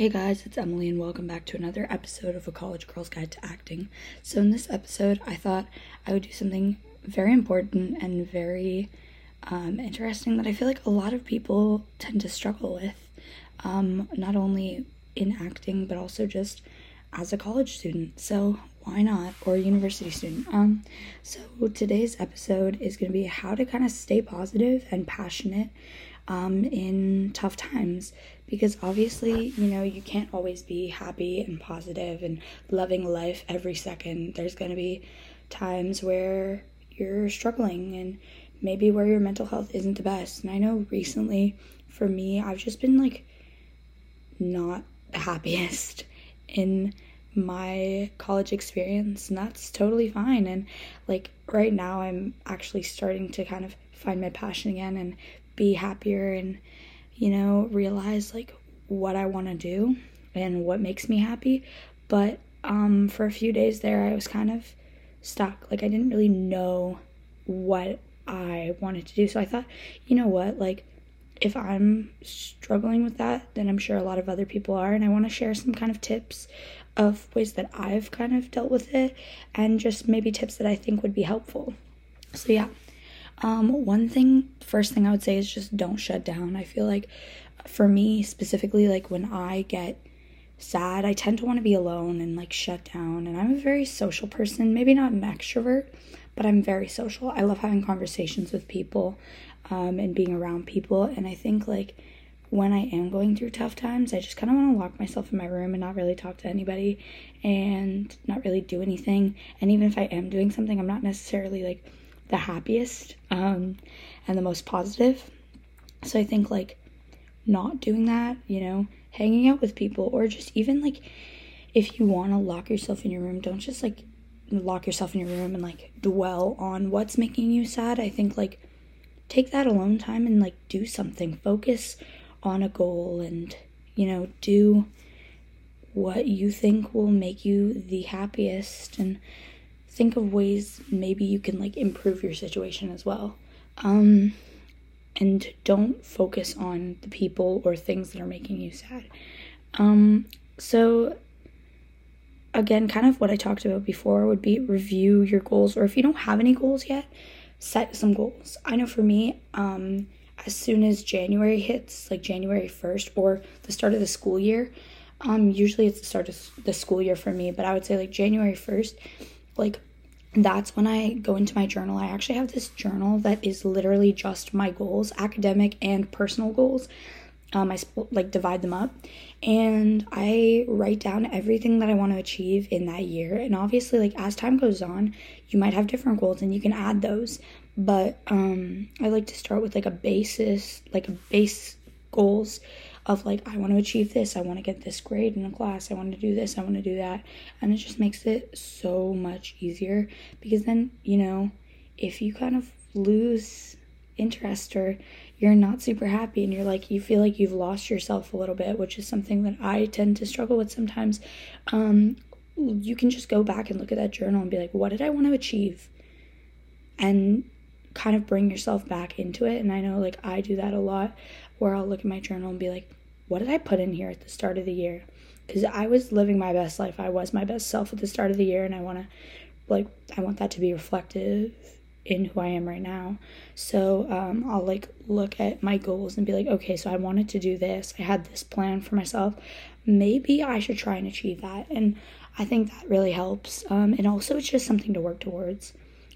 Hey guys, it's Emily, and welcome back to another episode of A College Girl's Guide to Acting. So, in this episode, I thought I would do something very important and very um, interesting that I feel like a lot of people tend to struggle with, um, not only in acting, but also just as a college student. So, why not? Or a university student. Um, so, today's episode is going to be how to kind of stay positive and passionate um, in tough times because obviously, you know, you can't always be happy and positive and loving life every second. There's going to be times where you're struggling and maybe where your mental health isn't the best. And I know recently for me, I've just been like not the happiest in my college experience and that's totally fine and like right now I'm actually starting to kind of find my passion again and be happier and you know, realize like what I want to do and what makes me happy. But um, for a few days there, I was kind of stuck. Like, I didn't really know what I wanted to do. So I thought, you know what, like, if I'm struggling with that, then I'm sure a lot of other people are. And I want to share some kind of tips of ways that I've kind of dealt with it and just maybe tips that I think would be helpful. So, yeah, um, one thing, first thing I would say is just don't shut down. I feel like for me specifically, like when I get sad, I tend to want to be alone and like shut down. And I'm a very social person, maybe not an extrovert, but I'm very social. I love having conversations with people um, and being around people. And I think like when I am going through tough times, I just kind of want to lock myself in my room and not really talk to anybody and not really do anything. And even if I am doing something, I'm not necessarily like the happiest um, and the most positive. So I think like not doing that, you know, hanging out with people or just even like if you want to lock yourself in your room, don't just like lock yourself in your room and like dwell on what's making you sad. I think like take that alone time and like do something. Focus on a goal and, you know, do what you think will make you the happiest and think of ways maybe you can like improve your situation as well. Um, and don't focus on the people or things that are making you sad. Um, so, again, kind of what I talked about before would be review your goals, or if you don't have any goals yet, set some goals. I know for me, um, as soon as January hits, like January 1st or the start of the school year, um, usually it's the start of the school year for me, but I would say like January 1st, like that's when I go into my journal. I actually have this journal that is literally just my goals, academic and personal goals. Um, I sp- like divide them up, and I write down everything that I want to achieve in that year. And obviously, like as time goes on, you might have different goals, and you can add those. But um, I like to start with like a basis, like a base goals of like I want to achieve this, I want to get this grade in a class, I want to do this, I want to do that. And it just makes it so much easier because then, you know, if you kind of lose interest or you're not super happy and you're like you feel like you've lost yourself a little bit, which is something that I tend to struggle with sometimes. Um you can just go back and look at that journal and be like, what did I want to achieve? And kind of bring yourself back into it. And I know like I do that a lot where I'll look at my journal and be like, what did I put in here at the start of the year? Because I was living my best life. I was my best self at the start of the year, and I want to, like, I want that to be reflective in who I am right now. So um, I'll like look at my goals and be like, okay, so I wanted to do this. I had this plan for myself. Maybe I should try and achieve that. And I think that really helps. Um, and also, it's just something to work towards.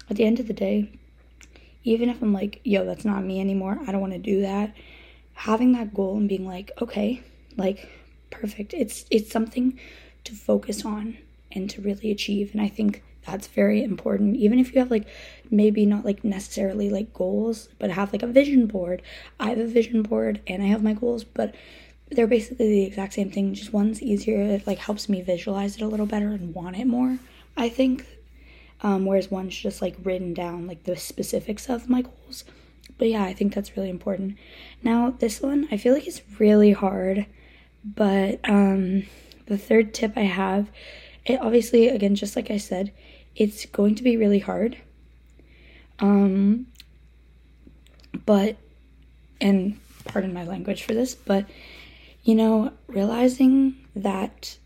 At the end of the day, even if I'm like, yo, that's not me anymore, I don't want to do that, having that goal and being like, okay, like perfect. It's it's something to focus on and to really achieve. And I think that's very important. Even if you have like maybe not like necessarily like goals, but have like a vision board. I have a vision board and I have my goals, but they're basically the exact same thing. Just one's easier. It like helps me visualize it a little better and want it more. I think um, whereas one's just like written down like the specifics of my goals. But yeah, I think that's really important. Now, this one, I feel like it's really hard, but um, the third tip I have, it obviously, again, just like I said, it's going to be really hard. Um, but, and pardon my language for this, but you know, realizing that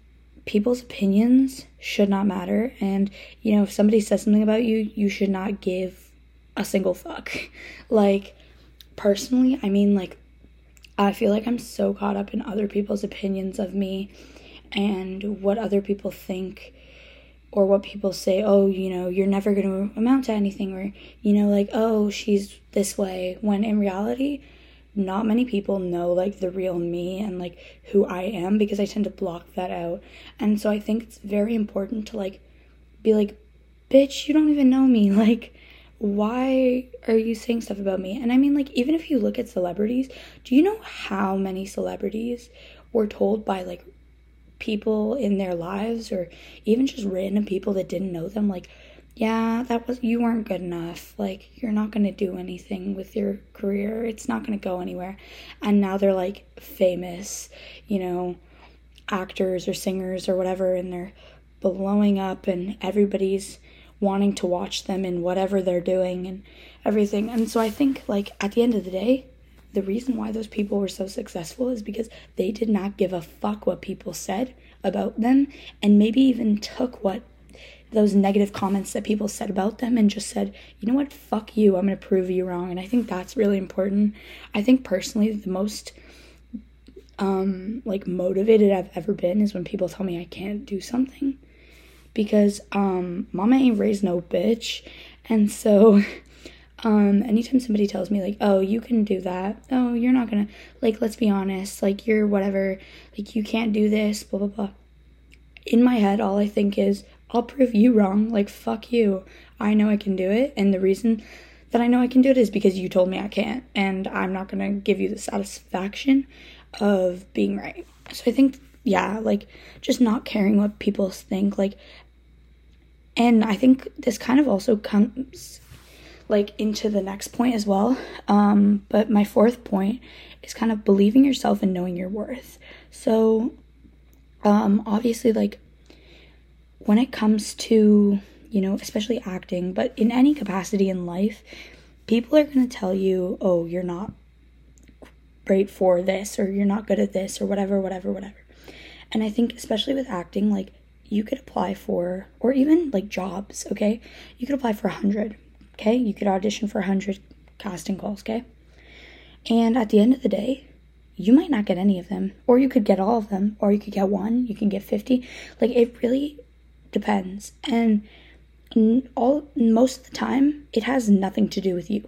people's opinions should not matter. And, you know, if somebody says something about you, you should not give a single fuck. like, personally, I mean, like, I feel like I'm so caught up in other people's opinions of me and what other people think or what people say, oh, you know, you're never going to amount to anything, or, you know, like, oh, she's this way, when in reality, not many people know like the real me and like who I am because I tend to block that out. And so I think it's very important to like be like, bitch, you don't even know me. Like, why are you saying stuff about me? And I mean, like, even if you look at celebrities, do you know how many celebrities were told by like people in their lives or even just random people that didn't know them, like, yeah, that was you weren't good enough. Like you're not to do anything with your career. It's not to go anywhere. And now they're like famous, you know, actors or singers or whatever and they're blowing up and everybody's wanting to watch them in whatever they're doing and everything. And so I think like at the end of the day, the reason why those people were so successful is because they did not give a fuck what people said about them and maybe even took what those negative comments that people said about them and just said, you know what, fuck you, I'm gonna prove you wrong. And I think that's really important. I think personally, the most um, like motivated I've ever been is when people tell me I can't do something because um, mama ain't raised no bitch. And so um anytime somebody tells me like oh you can do that oh you're not gonna like let's be honest like you're whatever like you can't do this blah blah blah in my head all i think is I'll prove you wrong. Like, fuck you. I know I can do it. And the reason that I know I can do it is because you told me I can't. And I'm not to give you the satisfaction of being right. So I think, yeah, like, just not caring what people think. Like, and I think this kind of also comes like into the next point as well. Um, but my fourth point is kind of believing yourself and knowing your worth. So, um, obviously, like when it comes to, you know, especially acting, but in any capacity in life, people are going to tell you, oh, you're not great for this, or you're not good at this, or whatever, whatever, whatever. And I think, especially with acting, like, you could apply for, or even like jobs, okay? You could apply for a 100, okay? You could audition for a 100 casting calls, okay? And at the end of the day, you might not get any of them, or you could get all of them, or you could get one, you can get 50. Like, it really depends. And all most of the time, it has nothing to do with you.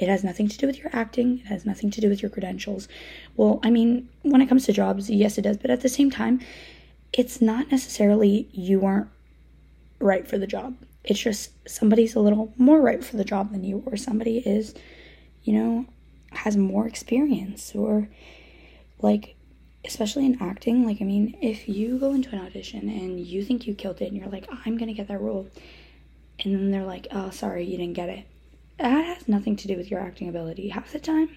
It has nothing to do with your acting. It has nothing to do with your credentials. Well, I mean, when it comes to jobs, yes, it does. But at the same time, it's not necessarily you weren't right for the job. It's just somebody's a little more right for the job than you, or somebody is, you know, has more experience, or like especially in acting, like, I mean, if you go into an audition and you think you killed it and you're like, I'm gonna get that role, and then they're like, oh, sorry, you didn't get it, that has nothing to do with your acting ability. Half the time,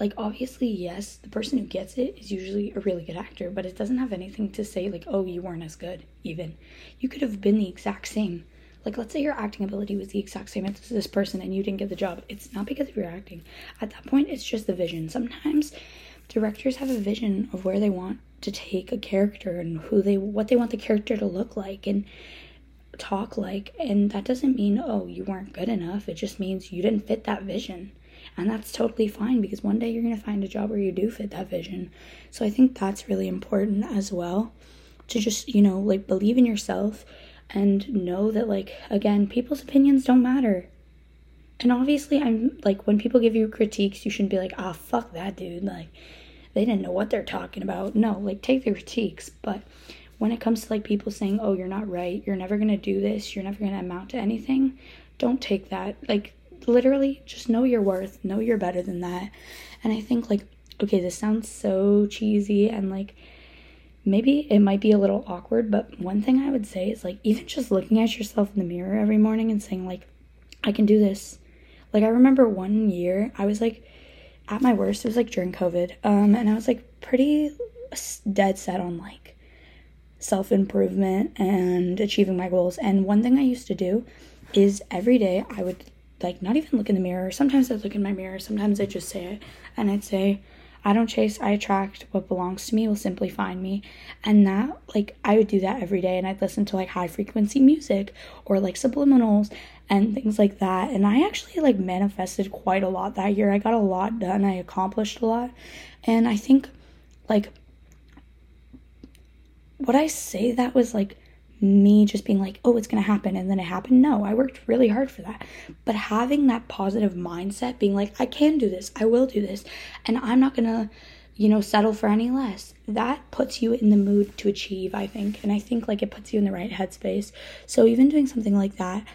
like, obviously, yes, the person who gets it is usually a really good actor, but it doesn't have anything to say, like, oh, you weren't as good, even. You could have been the exact same. Like, let's say your acting ability was the exact same as this person and you didn't get the job. It's not because of your acting. At that point, it's just the vision. Sometimes directors have a vision of where they want to take a character and who they what they want the character to look like and talk like and that doesn't mean oh you weren't good enough. It just means you didn't fit that vision. And that's totally fine because one day you're going to find a job where you do fit that vision. So i think that's really important as well to just you know like believe in yourself and know that like again people's opinions don't matter. And obviously i'm like when people give you critiques you shouldn't be like ah fuck that dude like they didn't know what they're talking about. No, like take the critiques, but when it comes to like people saying, "Oh, you're not right. You're never going to do this. You're never going to amount to anything." Don't take that. Like literally just know your worth. Know you're better than that. And I think like okay, this sounds so cheesy and like maybe it might be a little awkward, but one thing I would say is like even just looking at yourself in the mirror every morning and saying like I can do this. Like I remember one year I was like at my worst, it was like during COVID. Um, and I was like pretty dead set on like self improvement and achieving my goals. And one thing I used to do is every day I would like not even look in the mirror. Sometimes I'd look in my mirror, sometimes I'd just say it, and I'd say, I don't chase, I attract. What belongs to me will simply find me. And that, like, I would do that every day and I'd listen to like high frequency music or like subliminals and things like that. And I actually like manifested quite a lot that year. I got a lot done, I accomplished a lot. And I think, like, what I say that was like me just being like, oh, it's gonna happen, and then it happened. No, I worked really hard for that. But having that positive mindset, being like, I can do this, I will do this, and I'm not gonna, you know, settle for any less, that puts you in the mood to achieve, I think. And I think like it puts you in the right headspace. So even doing something like that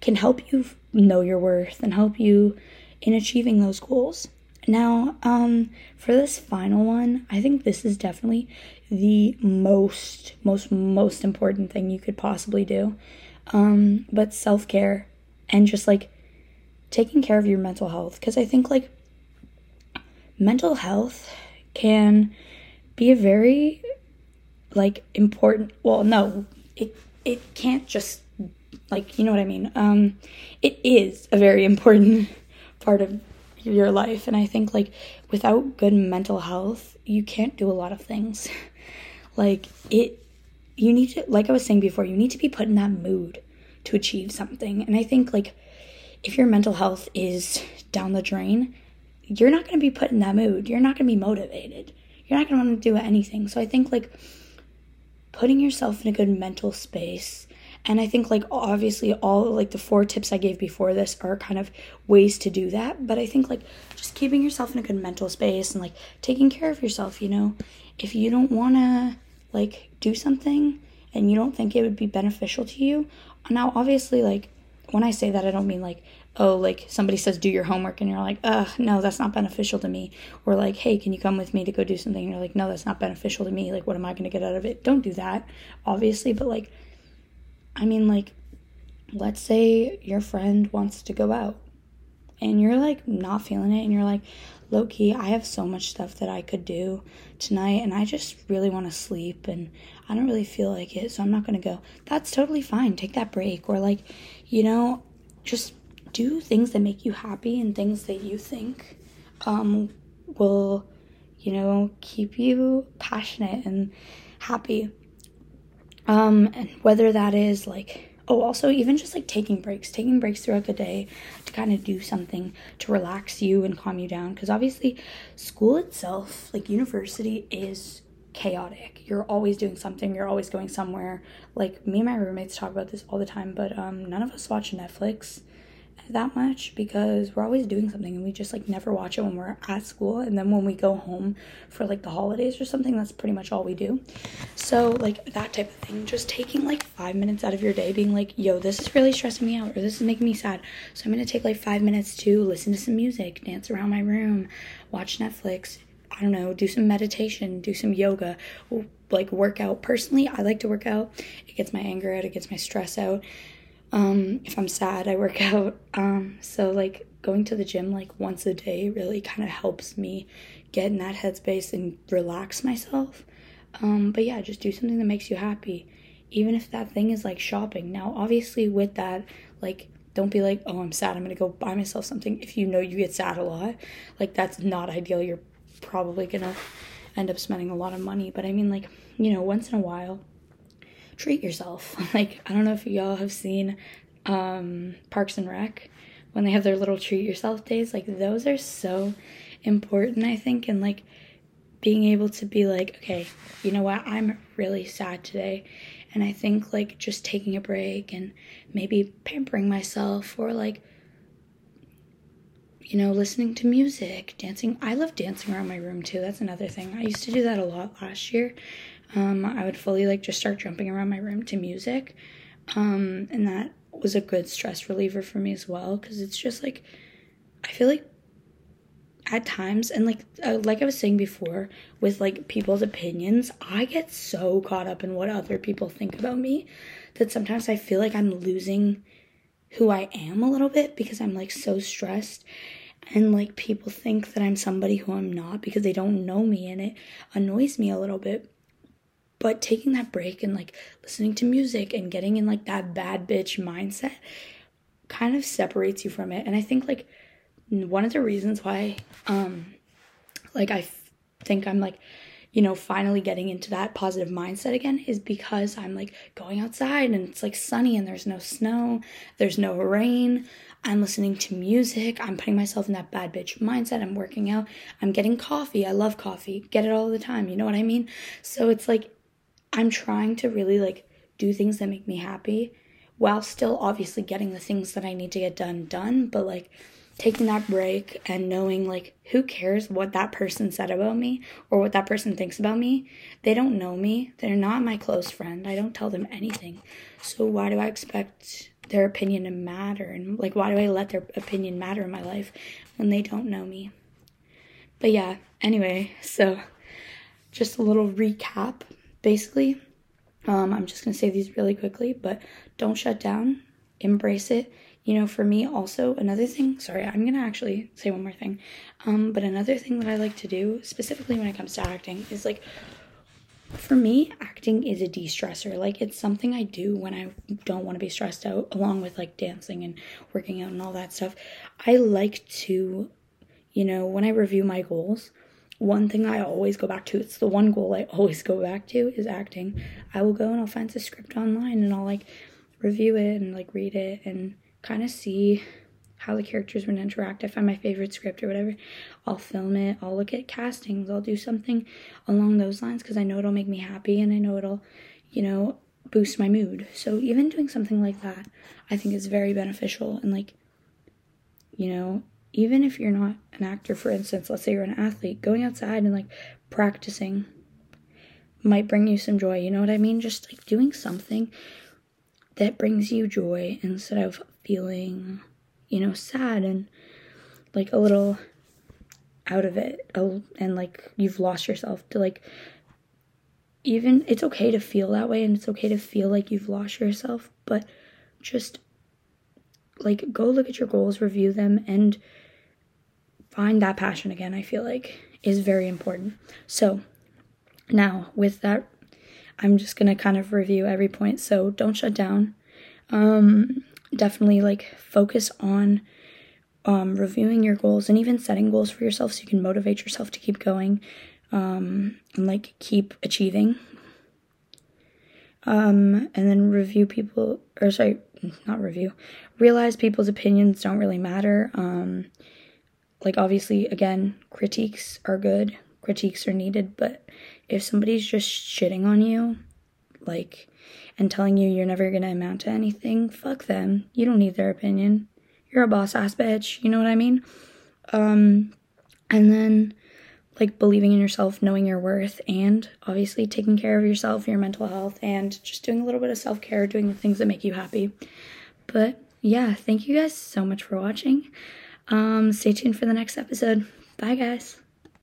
can help you know your worth and help you in achieving those goals. Now, um, for this final one, I think this is definitely the most, most, most important thing you could possibly do. Um, but self care and just like taking care of your mental health. Because I think like mental health can be a very like important well no it it can't just like you know what i mean um it is a very important part of your life. And I think like without good mental health, you can't do a lot of things. like it you need to like I was saying before, you need to be put in that mood to achieve something. And I think like if your mental health is down the drain, you're not going to be put in that mood. You're not going to be motivated. You're not going to want to do anything. So I think like putting yourself in a good mental space and I think like obviously all like the four tips I gave before this are kind of ways to do that, but I think like just keeping yourself in a good mental space and like taking care of yourself, you know. If you don't want to like do something and you don't think it would be beneficial to you, now obviously like when I say that I don't mean like oh like somebody says do your homework and you're like ugh no that's not beneficial to me. Or like hey can you come with me to go do something? And you're like no that's not beneficial to me. Like what am i going to get out of it? Don't do that obviously. But like I mean, like, let's say your friend wants to go out and you're like not feeling it and you're like, low key, I have so much stuff that I could do tonight and I just really want to sleep and I don't really feel like it, so I'm not going to go. That's totally fine. Take that break or like, you know, just do things that make you happy and things that you think um will, you know, keep you passionate and happy. Um, and whether that is like, oh, also even just like taking breaks, taking breaks throughout the day to kind of do something to relax you and calm you down. Because obviously, school itself, like university, is chaotic. You're always doing something, you're always going somewhere. Like me and my roommates talk about this all the time, but um, none of us watch Netflix that much because we're always doing something and we just like never watch it when we're at school. And then when we go home for like the holidays or something that's pretty much all we do. So like that type of thing. Just taking like five minutes out of your day being like yo this is really stressing me out or this is making me sad. So i'm gonna take like five minutes to listen to some music dance around my room watch netflix i don't know do some meditation do some yoga like work out. Personally i like to work out. It gets my anger out. It gets my stress out um, if I'm sad, I work out. Um, so like going to the gym like once a day really kind of helps me get in that headspace and relax myself. Um, but yeah, just do something that makes you happy, even if that thing is like shopping. Now, obviously, with that, like don't be like, oh, I'm sad. I'm gonna go buy myself something. If you know you get sad a lot, like that's not ideal. You're probably gonna end up spending a lot of money. But I mean, like you know, once in a while treat yourself. Like, I don't know if y'all have seen um, Parks and Rec when they have their little treat yourself days. Like, those are so important, I think, and like being able to be like, okay, you know what, I'm really sad today. And I think like just taking a break and maybe pampering myself or like, you know, listening to music, dancing. I love dancing around my room too. That's another thing. I used to do that a lot last year. Um, I would fully like just start jumping around my room to music. Um, and that was a good stress reliever for me as well because it's just like I feel like at times and like uh, like I was saying before with like people's opinions, I get so caught up in what other people think about me that sometimes I feel like I'm losing who I am a little bit because I'm like so stressed and like people think that I'm somebody who I'm not because they don't know me and it annoys me a little bit but taking that break and like listening to music and getting in like that bad bitch mindset kind of separates you from it. And I think like one of the reasons why um like I f- think I'm like you know, finally getting into that positive mindset again is because I'm like going outside and it's like sunny and there's no snow, there's no rain. I'm listening to music. I'm putting myself in that bad bitch mindset. I'm working out. I'm getting coffee. I love coffee. Get it all the time. You know what I mean? So it's like I'm trying to really like do things that make me happy while still obviously getting the things that I need to get done done, but like taking that break and knowing like who cares what that person said about me or what that person thinks about me? They don't know me. They're not my close friend. I don't tell them anything. So why do i expect their opinion to matter and like why do i let their opinion matter in my life when they don't know me? But yeah. Anyway so just a little recap basically um, i'm just going to say these really quickly but don't shut down embrace it you know, for me also another thing, sorry, I'm going to actually say one more thing. Um but another thing that I like to do specifically when it comes to acting is like for me, acting is a de-stressor. Like it's something I do when I don't want to be stressed out along with like dancing and working out and all that stuff. I like to you know, when I review my goals, one thing I always go back to, it's the one goal I always go back to is acting. I will go and I'll find the script online and I'll like review it and like read it and kind of see how the characters would interact. I find my favorite script or whatever, I'll film it. I'll look at castings. I'll do something along those lines because I know it'll make me happy and I know it'll, you know, boost my mood. So even doing something like that, I think is very beneficial. And like, you know, even if you're not an actor, for instance, let's say you're an athlete, going outside and like practicing might bring you some joy. You know what I mean? Just like doing something that brings you joy instead of feeling, you know, sad and like a little out of it and like you've lost yourself to like even it's okay to feel that way and it's okay to feel like you've lost yourself, but just like go look at your goals, review them and find that passion again. I feel like is very important. So, now with that I'm just going to kind of review every point. So, don't shut down. Um definitely like focus on um, reviewing your goals and even setting goals for yourself so you can motivate yourself to keep going um, and like keep achieving. Um, and then review people, or sorry, not review, realize people's opinions don't really matter. Um, like, obviously, again, critiques are good, critiques are needed, but if somebody's just shitting on you, like, and telling you you're never gonna amount to anything, fuck them. You don't need their opinion. You're a boss ass bitch, you know what I mean? Um, and then like believing in yourself, knowing your worth, and obviously taking care of yourself, your mental health, and just doing a little bit of self care, doing the things that make you happy. But yeah, thank you guys so much for watching. Um, stay tuned for the next episode. Bye, guys.